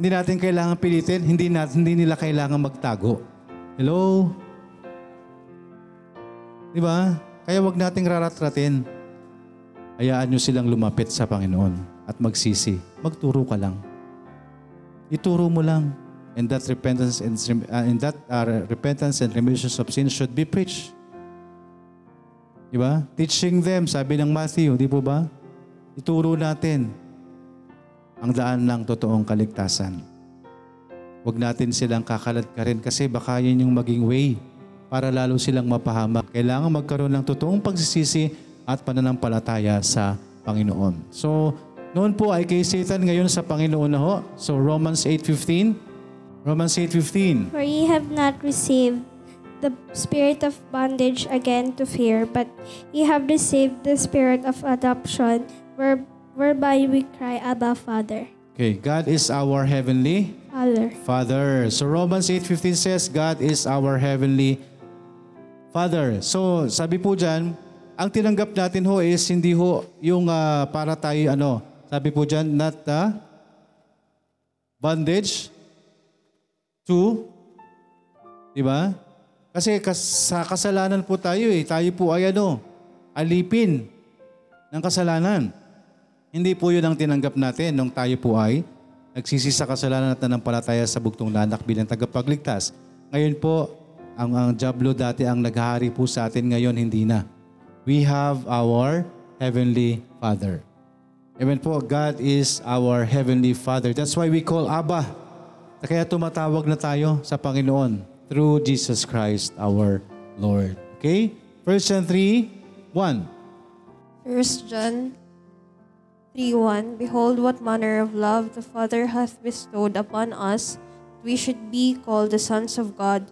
Hindi natin kailangan pilitin, hindi, na, hindi nila kailangan magtago. Hello? Di ba? Kaya wag nating raratratin. Hayaan nyo silang lumapit sa Panginoon at magsisi. Magturo ka lang. Ituro mo lang. And that repentance and, uh, and that uh, repentance and remission of sin should be preached. Di ba? Teaching them, sabi ng Matthew, di po ba? Ituro natin ang daan ng totoong kaligtasan. Huwag natin silang kakalat ka rin kasi baka yun yung maging way para lalo silang mapahamak. Kailangan magkaroon ng totoong pagsisisi at pananampalataya sa Panginoon. So, noon po ay kay Satan, ngayon sa Panginoon na ho. So, Romans 8.15, Romans 8.15. For ye have not received the spirit of bondage again to fear, but ye have received the spirit of adoption, where, whereby we cry, Abba, Father. Okay, God is our heavenly Father. Father. So Romans 8.15 says, God is our heavenly Father. So sabi po dyan, ang tinanggap natin ho is hindi ho yung ah, para tayo ano, sabi po dyan, not the bondage to, di ba? Kasi kas- sa kasalanan po tayo eh. Tayo po ay ano, alipin ng kasalanan. Hindi po yun ang tinanggap natin nung tayo po ay nagsisi sa kasalanan at nanampalataya sa bugtong na anak bilang tagapagligtas. Ngayon po, ang, ang Diablo dati ang naghahari po sa atin ngayon, hindi na. We have our Heavenly Father. Amen po, God is our Heavenly Father. That's why we call Abba. Kaya tumatawag na tayo sa Panginoon through Jesus Christ our Lord. Okay? 1 John 3, 1. 1 John 3, 1. Behold, what manner of love the Father hath bestowed upon us, that we should be called the sons of God.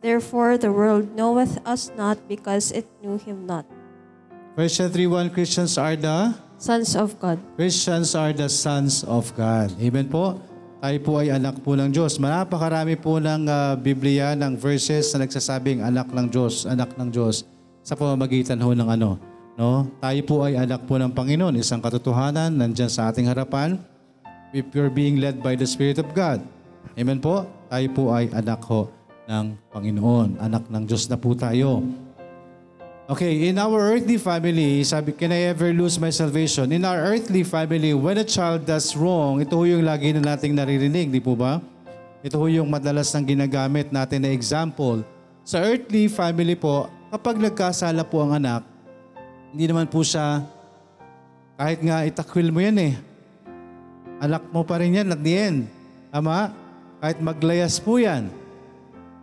Therefore the world knoweth us not, because it knew him not. 1 John 3, 1, Christians are the Sons of God. Christians are the sons of God. Amen po. Tayo po ay anak po ng Diyos. Napakarami po ng ah, Biblia, ng verses na nagsasabing anak ng Diyos, anak ng Diyos sa pamamagitan ho ng ano. No? Tayo po ay anak po ng Panginoon. Isang katotohanan nandyan sa ating harapan. If you're being led by the Spirit of God. Amen po. Tayo po ay anak ho ng Panginoon. Anak ng Diyos na po tayo. Okay, in our earthly family, sabi, can I ever lose my salvation? In our earthly family, when a child does wrong, ito yung lagi na nating naririnig, di po ba? Ito yung madalas nang ginagamit natin na example. Sa earthly family po, kapag nagkasala po ang anak, hindi naman po siya, kahit nga itakwil mo yan eh, anak mo pa rin yan at the end. Tama? Kahit maglayas po yan,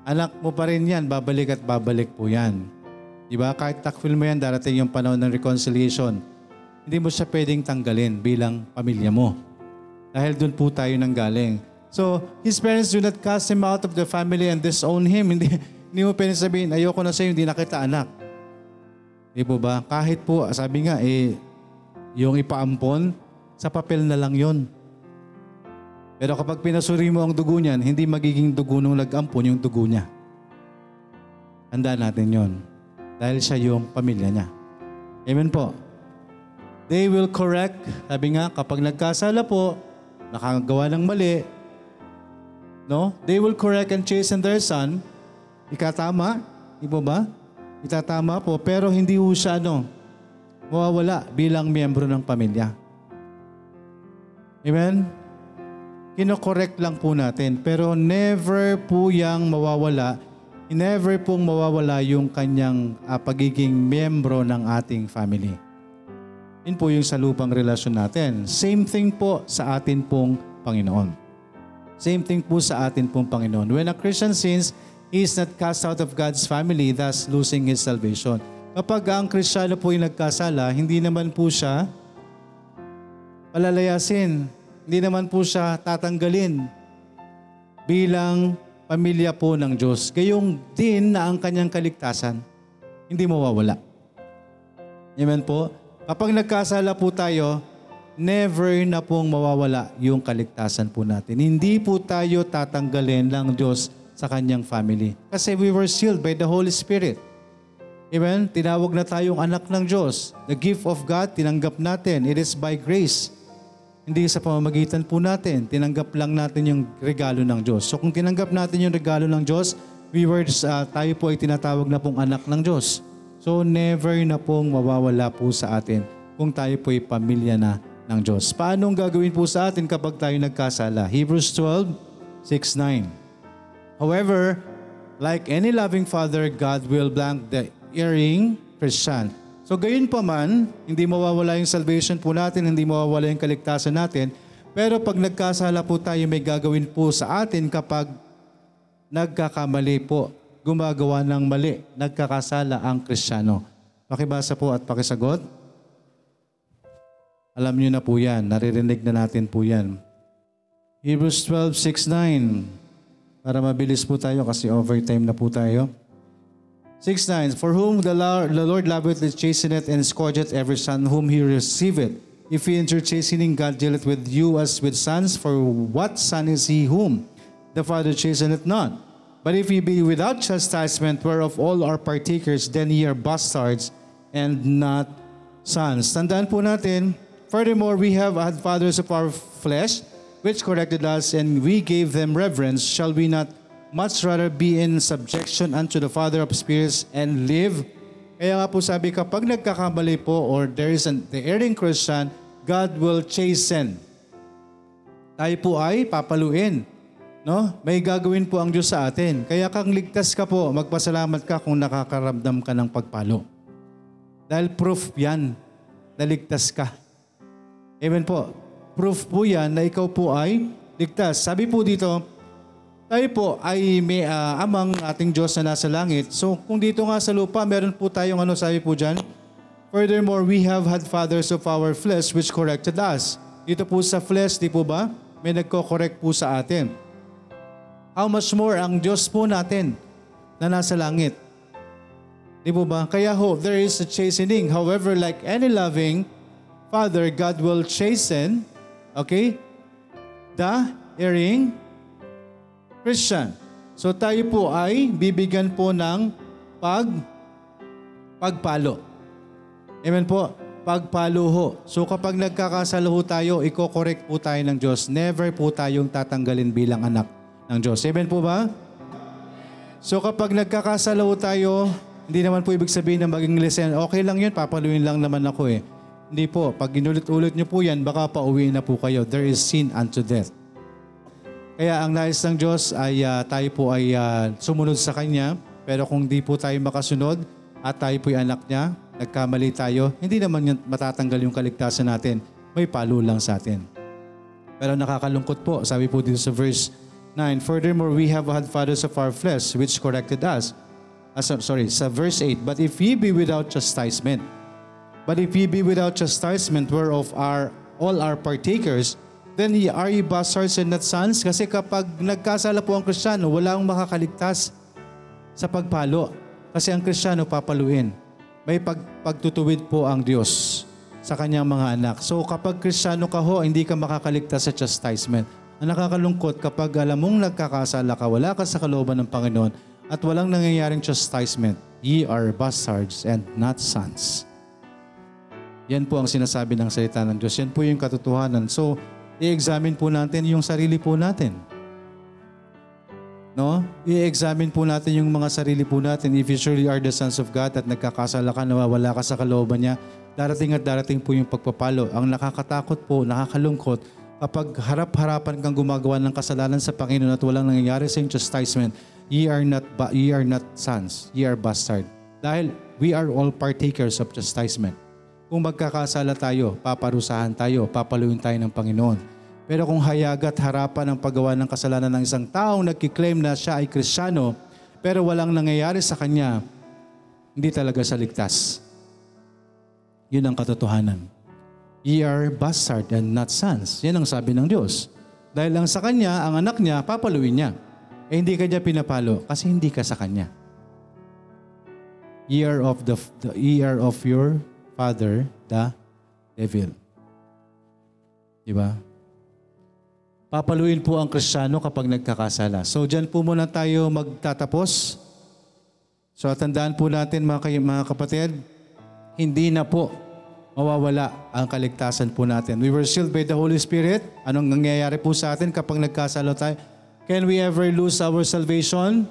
anak mo pa rin yan, babalik at babalik po yan. Di ba? Kahit takwil mo yan, darating yung panahon ng reconciliation. Hindi mo siya pwedeng tanggalin bilang pamilya mo. Dahil doon po tayo nanggaling. So, his parents do not cast him out of the family and disown him. <laughs> Hindi, hindi mo pwedeng sabihin, ayoko na sa'yo, hindi na kita anak. Di po ba? Kahit po, sabi nga, eh, yung ipaampon, sa papel na lang yon. Pero kapag pinasuri mo ang dugo niyan, hindi magiging dugo nung nag-ampon yung dugo niya. Handa natin yon dahil siya yung pamilya niya. Amen po. They will correct, sabi nga, kapag nagkasala po, nakagawa ng mali, no? They will correct and chasten their son. Ikatama, po ba? Itatama po, pero hindi po siya, ano, mawawala bilang miyembro ng pamilya. Amen? Kino-correct lang po natin, pero never po yang mawawala never pong mawawala yung kanyang ah, pagiging miyembro ng ating family. Yun po yung sa lupang relasyon natin. Same thing po sa atin pong Panginoon. Same thing po sa atin pong Panginoon. When a Christian sins, he is not cast out of God's family, thus losing his salvation. Kapag ang Kristiyano po yung nagkasala, hindi naman po siya palalayasin. Hindi naman po siya tatanggalin bilang pamilya po ng Diyos. Gayong din na ang kanyang kaligtasan, hindi mawawala. Amen po? Kapag nagkasala po tayo, never na pong mawawala yung kaligtasan po natin. Hindi po tayo tatanggalin ng Diyos sa kanyang family. Kasi we were sealed by the Holy Spirit. Amen? Tinawag na tayong anak ng Diyos. The gift of God, tinanggap natin. It is by grace. Hindi sa pamamagitan po natin. Tinanggap lang natin yung regalo ng Diyos. So kung tinanggap natin yung regalo ng Diyos, we were, uh, tayo po ay tinatawag na pong anak ng Diyos. So never na pong mawawala po sa atin kung tayo po ay pamilya na ng Diyos. Paano ang gagawin po sa atin kapag tayo nagkasala? Hebrews 12, 6, 9. However, like any loving father, God will blank the erring Christian. So gayon pa man, hindi mawawala yung salvation po natin, hindi mawawala yung kaligtasan natin, pero pag nagkasala po tayo, may gagawin po sa atin kapag nagkakamali po, gumagawa ng mali, nagkakasala ang Kristiyano. Pakibasa po at pakisagot. Alam niyo na po yan, naririnig na natin po yan. Hebrews 12, 6, 9. Para mabilis po tayo kasi overtime na po tayo. 6 9 For whom the Lord, the Lord loveth is chasteneth and scourgeth every son whom he receiveth. If he enter chastening, God dealeth with you as with sons. For what son is he whom the Father chasteneth not? But if ye be without chastisement, whereof all are partakers, then ye are bastards and not sons. Tandaan po natin, furthermore, we have had fathers of our flesh, which corrected us, and we gave them reverence. Shall we not much rather be in subjection unto the Father of spirits and live? Kaya nga po sabi, kapag nagkakamali po or there is an, the erring Christian, God will chasten. Tayo po ay papaluin. No? May gagawin po ang Diyos sa atin. Kaya kang ligtas ka po, magpasalamat ka kung nakakaramdam ka ng pagpalo. Dahil proof yan na ligtas ka. Amen po. Proof po yan na ikaw po ay ligtas. Sabi po dito, tayo po ay may ah, amang ating Diyos na nasa langit. So kung dito nga sa lupa, meron po tayong ano sabi po dyan, Furthermore, we have had fathers of our flesh which corrected us. Dito po sa flesh, di po ba? May nagko-correct po sa atin. How much more ang Diyos po natin na nasa langit? Di po ba? Kaya ho, there is a chastening. However, like any loving Father, God will chasten, okay, the erring Christian. So tayo po ay bibigyan po ng pag pagpalo. Amen po. Pagpalo ho. So kapag nagkakasala ho tayo, iko-correct po tayo ng Diyos. Never po tayong tatanggalin bilang anak ng Diyos. Amen po ba? So kapag nagkakasala ho tayo, hindi naman po ibig sabihin na maging listen. Okay lang yun, papaluin lang naman ako eh. Hindi po. Pag inulit-ulit nyo po yan, baka pauwi na po kayo. There is sin unto death. Kaya ang nais ng Diyos ay ah, tayo po ay ah, sumunod sa Kanya. Pero kung di po tayo makasunod at tayo po ay anak niya, nagkamali tayo, hindi naman yan matatanggal yung kaligtasan natin. May palo lang sa atin. Pero nakakalungkot po. Sabi po dito sa verse 9, Furthermore, we have had fathers of our flesh which corrected us. So- sorry, sa verse 8, But if ye be without chastisement, But if ye be without chastisement, whereof are all are partakers, then ye are ye bastards and not sons? Kasi kapag nagkasala po ang Kristiyano, wala akong makakaligtas sa pagpalo. Kasi ang Kristiyano papaluin. May pag, pagtutuwid po ang Diyos sa kanyang mga anak. So kapag Kristiyano ka ho, hindi ka makakaligtas sa chastisement. Ang nakakalungkot kapag alam mong nagkakasala ka, wala ka sa kalooban ng Panginoon at walang nangyayaring chastisement, ye are bastards and not sons. Yan po ang sinasabi ng salita ng Diyos. Yan po yung katotohanan. So, i-examine po natin yung sarili po natin. No? I-examine po natin yung mga sarili po natin. If you surely are the sons of God at nagkakasala ka, nawawala ka sa kalooban niya, darating at darating po yung pagpapalo. Ang nakakatakot po, nakakalungkot, kapag harap-harapan kang gumagawa ng kasalanan sa Panginoon at walang nangyayari sa chastisement, ye are not, ba- ye are not sons, ye are bastard. Dahil we are all partakers of chastisement. Kung magkakasala tayo, paparusahan tayo, papaluin tayo ng Panginoon. Pero kung hayagat harapan ang paggawa ng kasalanan ng isang taong nagkiklaim na siya ay kristyano, pero walang nangyayari sa kanya, hindi talaga siya ligtas. Yun ang katotohanan. Ye are bastard and not sons. Yan ang sabi ng Diyos. Dahil lang sa kanya, ang anak niya, papaluin niya. Eh hindi kanya pinapalo kasi hindi ka sa kanya. Ye are of the, the ye are of your father, the devil. Di ba? Papaluin po ang kristyano kapag nagkakasala. So dyan po muna tayo magtatapos. So tandaan po natin mga, kay- mga kapatid, hindi na po mawawala ang kaligtasan po natin. We were sealed by the Holy Spirit. Anong nangyayari po sa atin kapag nagkasala tayo? Can we ever lose our salvation?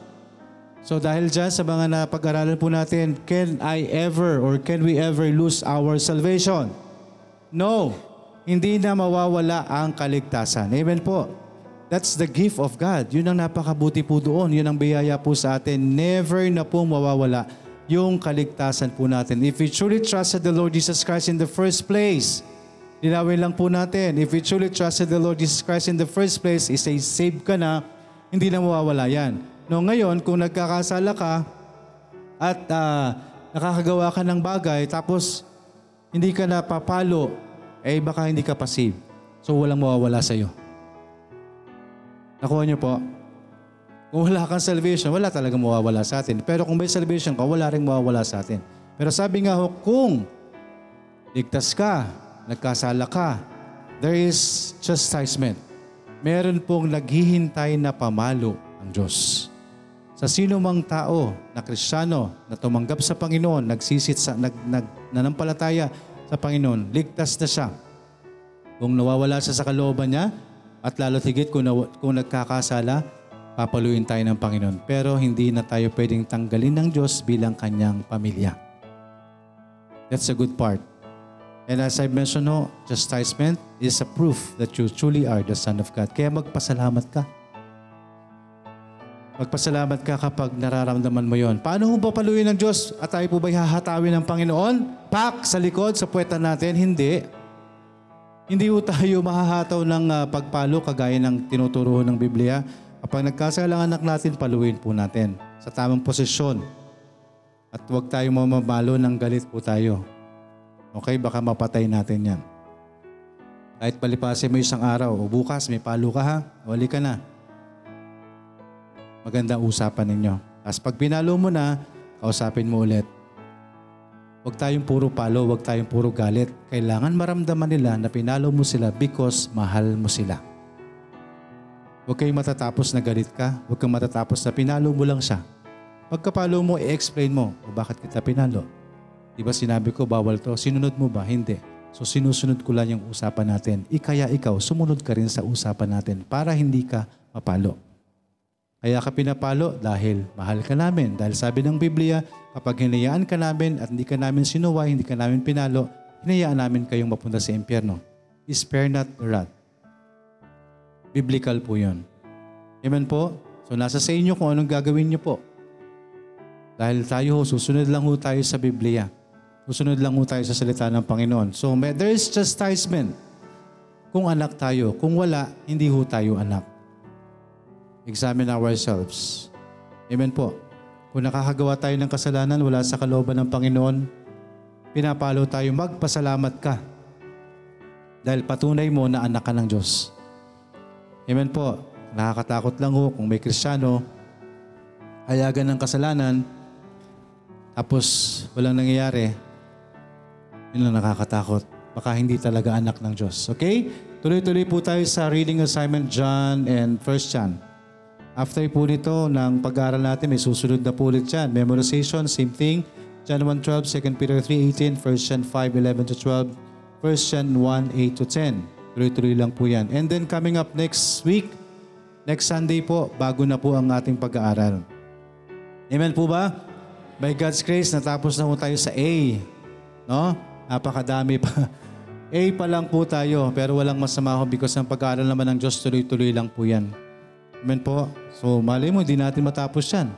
So dahil dyan sa mga napag-aralan po natin, can I ever or can we ever lose our salvation? No. Hindi na mawawala ang kaligtasan. Amen po. That's the gift of God. Yun ang napakabuti po doon. Yun ang biyaya po sa atin. Never na pong mawawala yung kaligtasan po natin. If we truly trusted the Lord Jesus Christ in the first place, linawin lang po natin, if we truly trusted the Lord Jesus Christ in the first place, is say, save ka na, hindi na mawawala yan. No, ngayon, kung nagkakasala ka at ah, nakakagawa ka ng bagay, tapos hindi ka napapalo, eh baka hindi ka pa save. So walang mawawala sa iyo. Nakuha niyo po? Kung wala kang salvation, wala talaga mawawala sa atin. Pero kung may salvation ka, wala rin mawawala sa atin. Pero sabi nga ho, kung ligtas ka, nagkasala ka, there is chastisement. Meron pong naghihintay na pamalo ang Diyos. Sa sino mang tao na kristyano na tumanggap sa Panginoon, nagsisit sa, nag, nag, nanampalataya sa Panginoon, ligtas na siya. Kung nawawala siya sa kalooban niya, at lalo higit kung, naw- kung nagkakasala, papaluin tayo ng Panginoon. Pero hindi na tayo pwedeng tanggalin ng Diyos bilang kanyang pamilya. That's a good part. And as I mentioned, no, chastisement is a proof that you truly are the Son of God. Kaya magpasalamat ka. Magpasalamat ka kapag nararamdaman mo yon. Paano ho ba paluin ng Diyos at tayo po ba'y hahatawin ng Panginoon? Pak sa likod, sa puweta natin? Hindi. Hindi ho tayo mahahataw ng ah, pagpalo kagaya ng tinuturo ng Biblia. Kapag nagkasala anak natin, paluin po natin sa tamang posisyon. At huwag tayong mamamalo ng galit po tayo. Okay, baka mapatay natin yan. Kahit palipasin mo isang araw, o bukas may palo ka ha, wali ka na. Magandang usapan ninyo. Tapos pag pinalo mo na, kausapin mo ulit. Huwag tayong puro palo, huwag tayong puro galit. Kailangan maramdaman nila na pinalo mo sila because mahal mo sila. Huwag kayong matatapos na galit ka. Huwag kang matatapos na pinalo mo lang siya. Pagkapalo mo, i-explain mo o bakit kita pinalo. Di ba sinabi ko, bawal to. Sinunod mo ba? Hindi. So sinusunod ko lang yung usapan natin. Ikaya ikaw, sumunod ka rin sa usapan natin para hindi ka mapalo. Kaya ka pinapalo dahil mahal ka namin. Dahil sabi ng Biblia, kapag hinayaan ka namin at hindi ka namin sinuway, hindi ka namin pinalo, hinayaan namin kayong mapunta sa impyerno. Spare not the wrath. Biblical po yun. Amen po? So nasa sa inyo kung anong gagawin niyo po. Dahil tayo ho, susunod lang ho tayo sa Biblia. Susunod lang ho tayo sa salita ng Panginoon. So may, there is chastisement kung anak tayo. Kung wala, hindi ho tayo anak. Examine ourselves. Amen po. Kung nakakagawa tayo ng kasalanan, wala sa kalooban ng Panginoon, pinapalo tayo, magpasalamat ka. Dahil patunay mo na anak ka ng Diyos. Amen po. Nakakatakot lang ho kung may kristyano, hayagan ng kasalanan, tapos walang nangyayari, yun ang nakakatakot. Baka hindi talaga anak ng Diyos. Okay? Tuloy-tuloy po tayo sa reading assignment John and 1 John. After po nito, ng pag-aaral natin, may susunod na po ulit yan. Memorization, same thing. John 1.12, 2 Peter 3.18, 1 John 5.11 to 12, 1 John 1.8 to 10. Tuloy-tuloy lang po yan. And then coming up next week, next Sunday po, bago na po ang ating pag-aaral. Amen po ba? By God's grace, natapos na po tayo sa A. No? Napakadami pa. <laughs> A pa lang po tayo, pero walang masama ho because ang pag-aaral naman ng Diyos, tuloy-tuloy lang po yan. Amen po. So, mali mo, hindi natin matapos yan.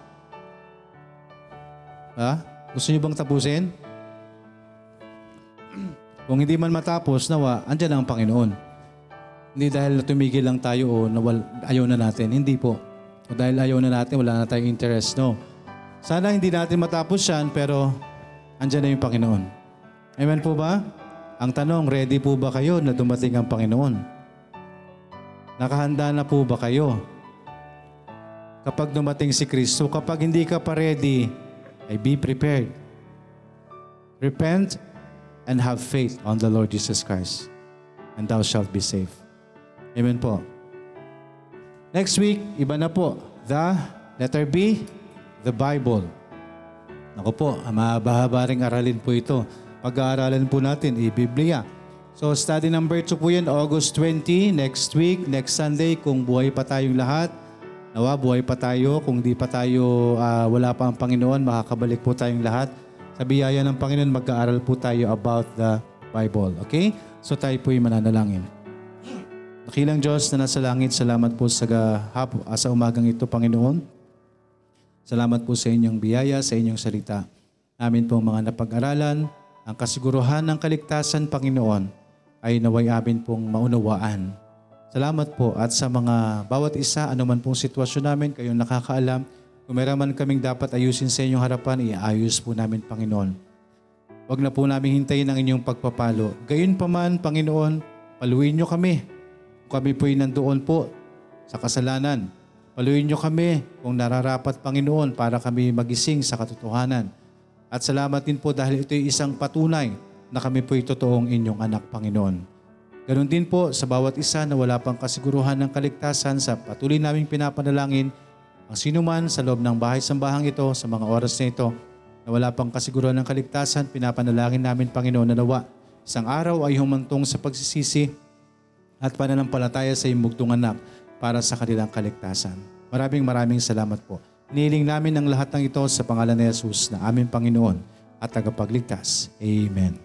Ha? Gusto niyo bang tapusin? <clears throat> Kung hindi man matapos, nawa, andyan ang Panginoon. Hindi dahil tumigil lang tayo o nawal, ayaw na natin. Hindi po. O dahil ayaw na natin, wala na tayong interest. No. Sana hindi natin matapos yan, pero andyan na yung Panginoon. Amen po ba? Ang tanong, ready po ba kayo na dumating ang Panginoon? Nakahanda na po ba kayo? Kapag dumating si Kristo, kapag hindi ka pa ready, ay be prepared. Repent and have faith on the Lord Jesus Christ, and thou shalt be saved. Amen po. Next week, iba na po. The letter B, the Bible. Ako po, mahaba-haba ring aralin po ito. Pag-aaralan po natin, i-Biblia. So study number 2 po yan, August 20, next week, next Sunday, kung buhay pa tayong lahat. Nawa, buhay pa tayo. Kung di pa tayo, ah, wala pa ang Panginoon, makakabalik po tayong lahat. Sa biyaya ng Panginoon, mag-aaral po tayo about the Bible. Okay? So tayo po'y mananalangin. Nakilang Diyos na nasa langit, salamat po sa, hap- ah, sa umagang ito, Panginoon. Salamat po sa inyong biyaya, sa inyong salita. Namin po mga napag-aralan, ang kasiguruhan ng kaligtasan, Panginoon, ay naway amin pong maunawaan. Salamat po at sa mga bawat isa, anuman pong sitwasyon namin, kayong nakakaalam, kung meron man kaming dapat ayusin sa inyong harapan, iayos po namin, Panginoon. Huwag na po namin hintayin ang inyong pagpapalo. Gayon pa man, Panginoon, paluin nyo kami. Kung kami po'y nandoon po sa kasalanan, Paluin niyo kami kung nararapat, Panginoon, para kami magising sa katotohanan. At salamat din po dahil ito ay isang patunay na kami po'y totoong inyong anak, Panginoon. Ganon din po sa bawat isa na wala pang kasiguruhan ng kaligtasan sa patuloy naming pinapanalangin ang sinuman sa loob ng bahay-sambahang ito sa mga oras na ito na wala pang kasiguruhan ng kaligtasan, pinapanalangin namin, Panginoon, na nawa isang araw ay humantong sa pagsisisi at pananampalataya sa iyong bugtong anak para sa kanilang kaligtasan. Maraming maraming salamat po. Iniling namin ang lahat ng ito sa pangalan ni Jesus na aming Panginoon at tagapagligtas. Amen.